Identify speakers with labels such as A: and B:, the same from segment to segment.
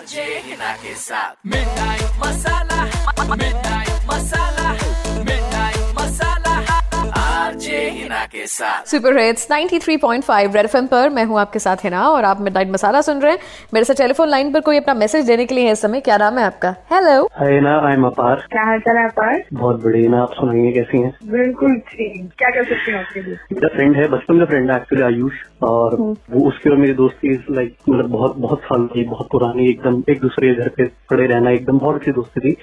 A: RJ Hina के साथ midnight मसाला midnight मसाला साथ।
B: सुपर हिट्स 93.5 रेड एफएम पर। मैं हूँ आपके साथ है ना और आप मिडनाइट मसाला सुन रहे हैं। मेरे से टेलीफोन लाइन पर कोई अपना मैसेज देने के लिए है इस समय क्या नाम है आपका? हेलो
C: हाय ना आई एम अपार।
D: क्या हाल चाल है अपार?
C: बहुत बढ़िया ना आप सुनाइए कैसी हैं?
D: बिल्कुल ठीक। क्या कर सकती हूँ आपके लिए?
C: मेरा फ्रेंड है बचपन का फ्रेंड है एक्चुअली आयुष। और वो उसकी और मेरी दोस्ती लाइक मतलब बहुत बहुत साल की बहुत पुरानी एकदम एक दूसरे के घर पे खड़े रहना एकदम बहुत अच्छी दोस्ती थी।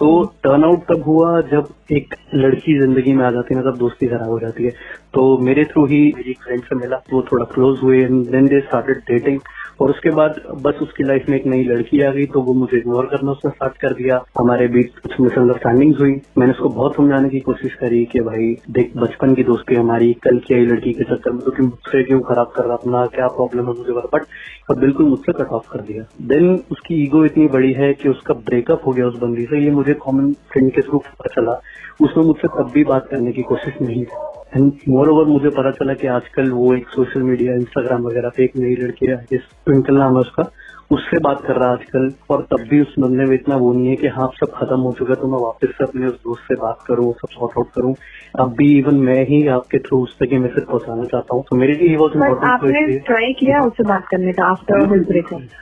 C: सो टर्न आउट तब हुआ जब एक लड़की ज़िंदगी में आ जाती है ना तब दोस्ती खराब हो जाती है। तो मेरे थ्रू ही मेरी फ्रेंड से मिला, वो थोड़ा क्लोज हुए and then they started dating और उसके बाद बस उसकी लाइफ में एक नई लड़की आ गई तो वो मुझे इग्नोर करना उसने स्टार्ट कर दिया। हमारे बीच कुछ मिसअंडरस्टैंडिंग हुई। मैंने उसको बहुत समझाने की कोशिश करी कि भाई, देख, बचपन की दोस्ती हमारी, कल की आई लड़की के चक्कर में तो कि मुझसे क्यों खराब कर रहा अपना, क्या प्रॉब्लम है मुझे? बट और बिल्कुल मुझसे कट ऑफ़ कर दिया। देन उसकी ईगो इतनी बड़ी है कि उसका ब्रेकअप हो गया उस बंदी से। ये मुझे कॉमन फ्रेंड के थ्रू पता चला। उसने मुझसे तब भी बात करने की कोशिश नहीं की। एंड मोर ओवर मुझे पता चला कि आजकल वो एक सोशल मीडिया इंस्टाग्राम वगैरह पे एक नई लड़की है ट्विंकल नाम है उसका। उससे बात कर रहा है आजकल और तब भी उस बंदे में इतना वो नहीं है कि हाँ अब सब खत्म हो चुका है तो मैं वापस से अपने उस दोस्त से बात करूँ सब सॉर्ट आउट करूँ। अब भी इवन मैं ही आपके थ्रू उस तक मैसेज पहुंचाना चाहता हूँ तो मेरे लिए वॉज़ इम्पोर्टेंट
D: ट्राई किया उससे बात करने का आफ्टर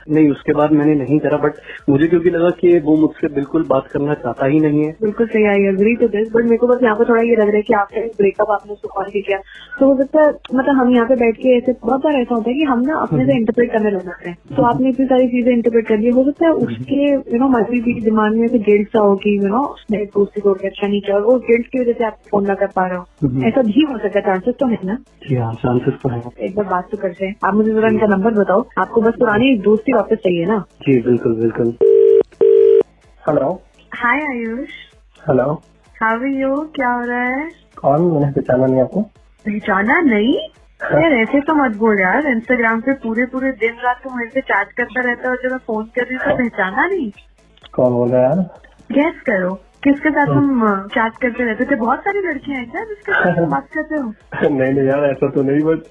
C: नहीं उसके बाद मैंने नहीं करा बट मुझे क्योंकि लगा कि वो मुझसे बिल्कुल बात करना चाहता ही नहीं है।
D: बिल्कुल सही I agree to this but मेरे को बस यहाँ पर थोड़ा ये लग रहा है कि आफ्टर ब्रेकअप आपने उसको कॉल किया। तो हो सकता है मतलब हम यहाँ पे बैठ के ऐसे बहुत बार ऐसा होता है कि हम ना अपने से इंटरप्रेट करने लग जाते हैं। तो आपने इतनी सारी चीज़ें इंटरप्रेट कर ली हो। सकता है उसके यू नो मर्ज़ी भी दिमाग में ऐसे गिल्ट सा हो कि यू नो उसने दोस्ती तोड़ के अच्छा नहीं किया। वो गिल्ट की वजह से आप फ़ोन ना कर पा रहे हो। ऐसा भी हो सकता है। चांसेस तो है ना?
C: हाँ चांसेस तो है।
D: एक बार बात तो करते हैं। आप मुझे जरा इनका नंबर बताओ। आपको बस पुरानी दोस्ती वापस चाहिए ना?
C: जी बिल्कुल बिल्कुल। Hello
D: hi Ayush
C: hello
D: how are you क्या हो रहा है?
C: कौन? मैंने पहचाना नहीं आपको।
D: पहचाना नहीं? यार ऐसे तो मत बोल यार। इंस्टाग्राम पे पूरे पूरे दिन रात तो मेरे से चैट करता रहता है और जब मैं फ़ोन कर रही हूँ तो पहचाना नहीं।
C: कौन बोल रहा है यार?
D: गैस करो। किसके साथ तुम चैट करते रहते थे? बहुत सारी लड़कियाँ हैं क्या जिसके साथ बात करते हो?
C: नहीं नहीं यार ऐसा तो नहीं बट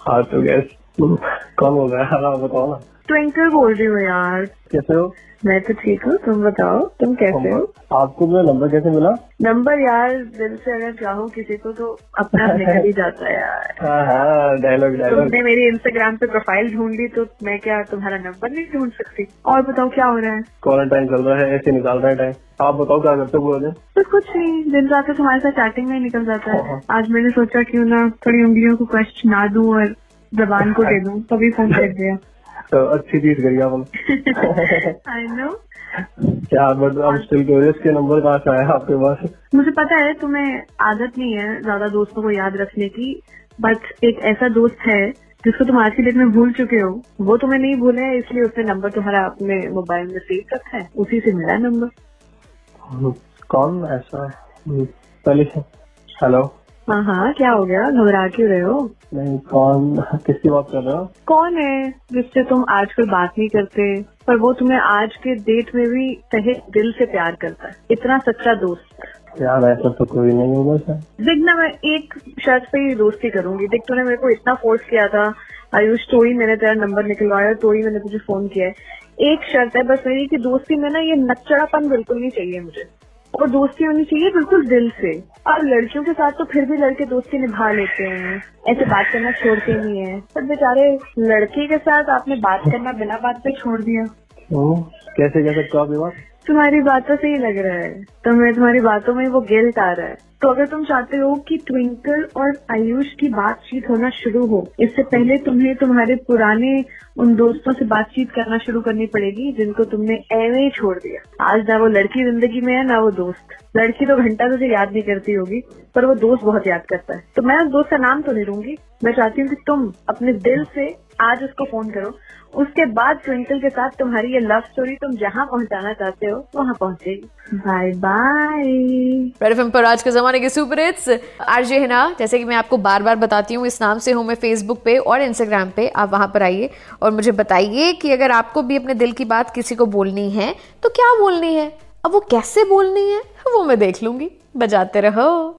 C: हाँ तो गैस कौन बोल रहा है हाँ बताओ ना।
D: ट्विंकल बोल रही हूँ यार।
C: कैसे हो?
D: मैं तो ठीक हूँ तुम बताओ तुम कैसे हो?
C: आपको मेरा नंबर कैसे मिला?
D: नंबर यार दिल से अगर चाहो किसी को तो अपना निकल ही जाता है यार।
C: हाँ हाँ डायलॉग डायलॉग
D: तुमने मेरी इंस्टाग्राम पे प्रोफ़ाइल ढूंढ ली तो मैं क्या तुम्हारा नंबर नहीं ढूंढ सकती? और बताओ क्या हो रहा है?
C: क्वारंटाइन चल रहा है ऐसे निकाल रहा है टाइम आप बताओ क्या करते हो पूरा दिन?
D: तो कुछ नहीं दिन रात तो तुम्हारे साथ चैटिंग में निकल जाता है। आज मैंने सोचा क्यों ना थोड़ी उंगलियों को कष्ट ना दूँ और जबान को दे दूँ तभी फ़ोन कर दिया
C: तो अच्छी चीज़ करी आपने
D: आई नो
C: क्या बट अब स्टिल क्यूरियस के नंबर कहाँ से आया आपके पास?
D: मुझे पता है तुम्हें आदत नहीं है ज़्यादा दोस्तों को याद रखने की बट एक ऐसा दोस्त है जिसको तुम आज की डेट में भूल चुके हो वो तुम्हें नहीं भूला है इसलिए उसने नंबर तुम्हारा अपने मोबाइल में सेव रखा है। उसी से मिला नंबर
C: कौन ऐसा? पहले हेलो
D: हाँ हाँ क्या हो गया? घबरा क्यों रहे हो?
C: नहीं कौन? किसकी बात कर रहे हो?
D: कौन है जिससे तुम आजकल बात नहीं करते पर वो तुम्हें आज के डेट में भी तहे दिल से प्यार करता है? इतना सच्चा दोस्त
C: यार ऐसा तो कोई नहीं होगा सर।
D: देख ना मैं एक शर्त पे ही दोस्ती करूँगी। देख तूने मेरे को इतना फोर्स किया था। आयुष तो ही मैंने तेरा नंबर निकलवाया तो ही मैंने तुझे फ़ोन किया है। एक शर्त है बस मेरी कि दोस्ती में ना ये नच्चड़ापन बिल्कुल नहीं चाहिए मुझे। और दोस्ती होनी चाहिए बिल्कुल दिल से। और लड़कियों के साथ तो फिर भी लड़के दोस्ती निभा लेते हैं। ऐसे बात करना छोड़ते नहीं है। पर बेचारे लड़के के साथ आपने बात करना बिना बात पे छोड़ दिया।
C: ओ, कैसे कह सकते हो आप
D: तुम्हारी बातों से ही लग रहा है। तुम्हें तुम्हारी बातों में वो गिल्ट आ रहा है। तो अगर तुम चाहते हो कि ट्विंकल और आयुष की बातचीत होना शुरू हो, इससे पहले तुम्हें तुम्हारे पुराने उन दोस्तों से बातचीत करना शुरू करनी पड़ेगी, जिनको तुमने ही छोड़ दिया। आज ना वो लड़की ज़िंदगी में है, ना वो दोस्त। लड़की तो घंटा तुझे याद नहीं करती होगी, पर वो दोस्त बहुत याद करता है। तो मैं उस दोस्त का नाम तो नहीं लूँगी। मैं चाहती हूँ कि तुम अपने दिल से आज उसको फ़ोन करो। उसके बाद ट्विंकल के साथ तुम्हारी ये लव स्टोरी तुम जहाँ पहुँचाना चाहते हो, वहाँ पहुँचेगी। बाय बाय
B: एफएम पर आज के जमाने के सुपर हिट्स आरजे है ना, जैसे कि मैं आपको बार बार बताती हूँ, इस नाम से हूँ मैं फेसबुक पे और इंस्टाग्राम पे, आप वहाँ पर आइए और मुझे बताइए कि अगर आपको भी अपने दिल की बात किसी को बोलनी है तो क्या बोलनी है? अब वो कैसे बोलनी है, वो मैं देख लूँगी। बजाते रहो।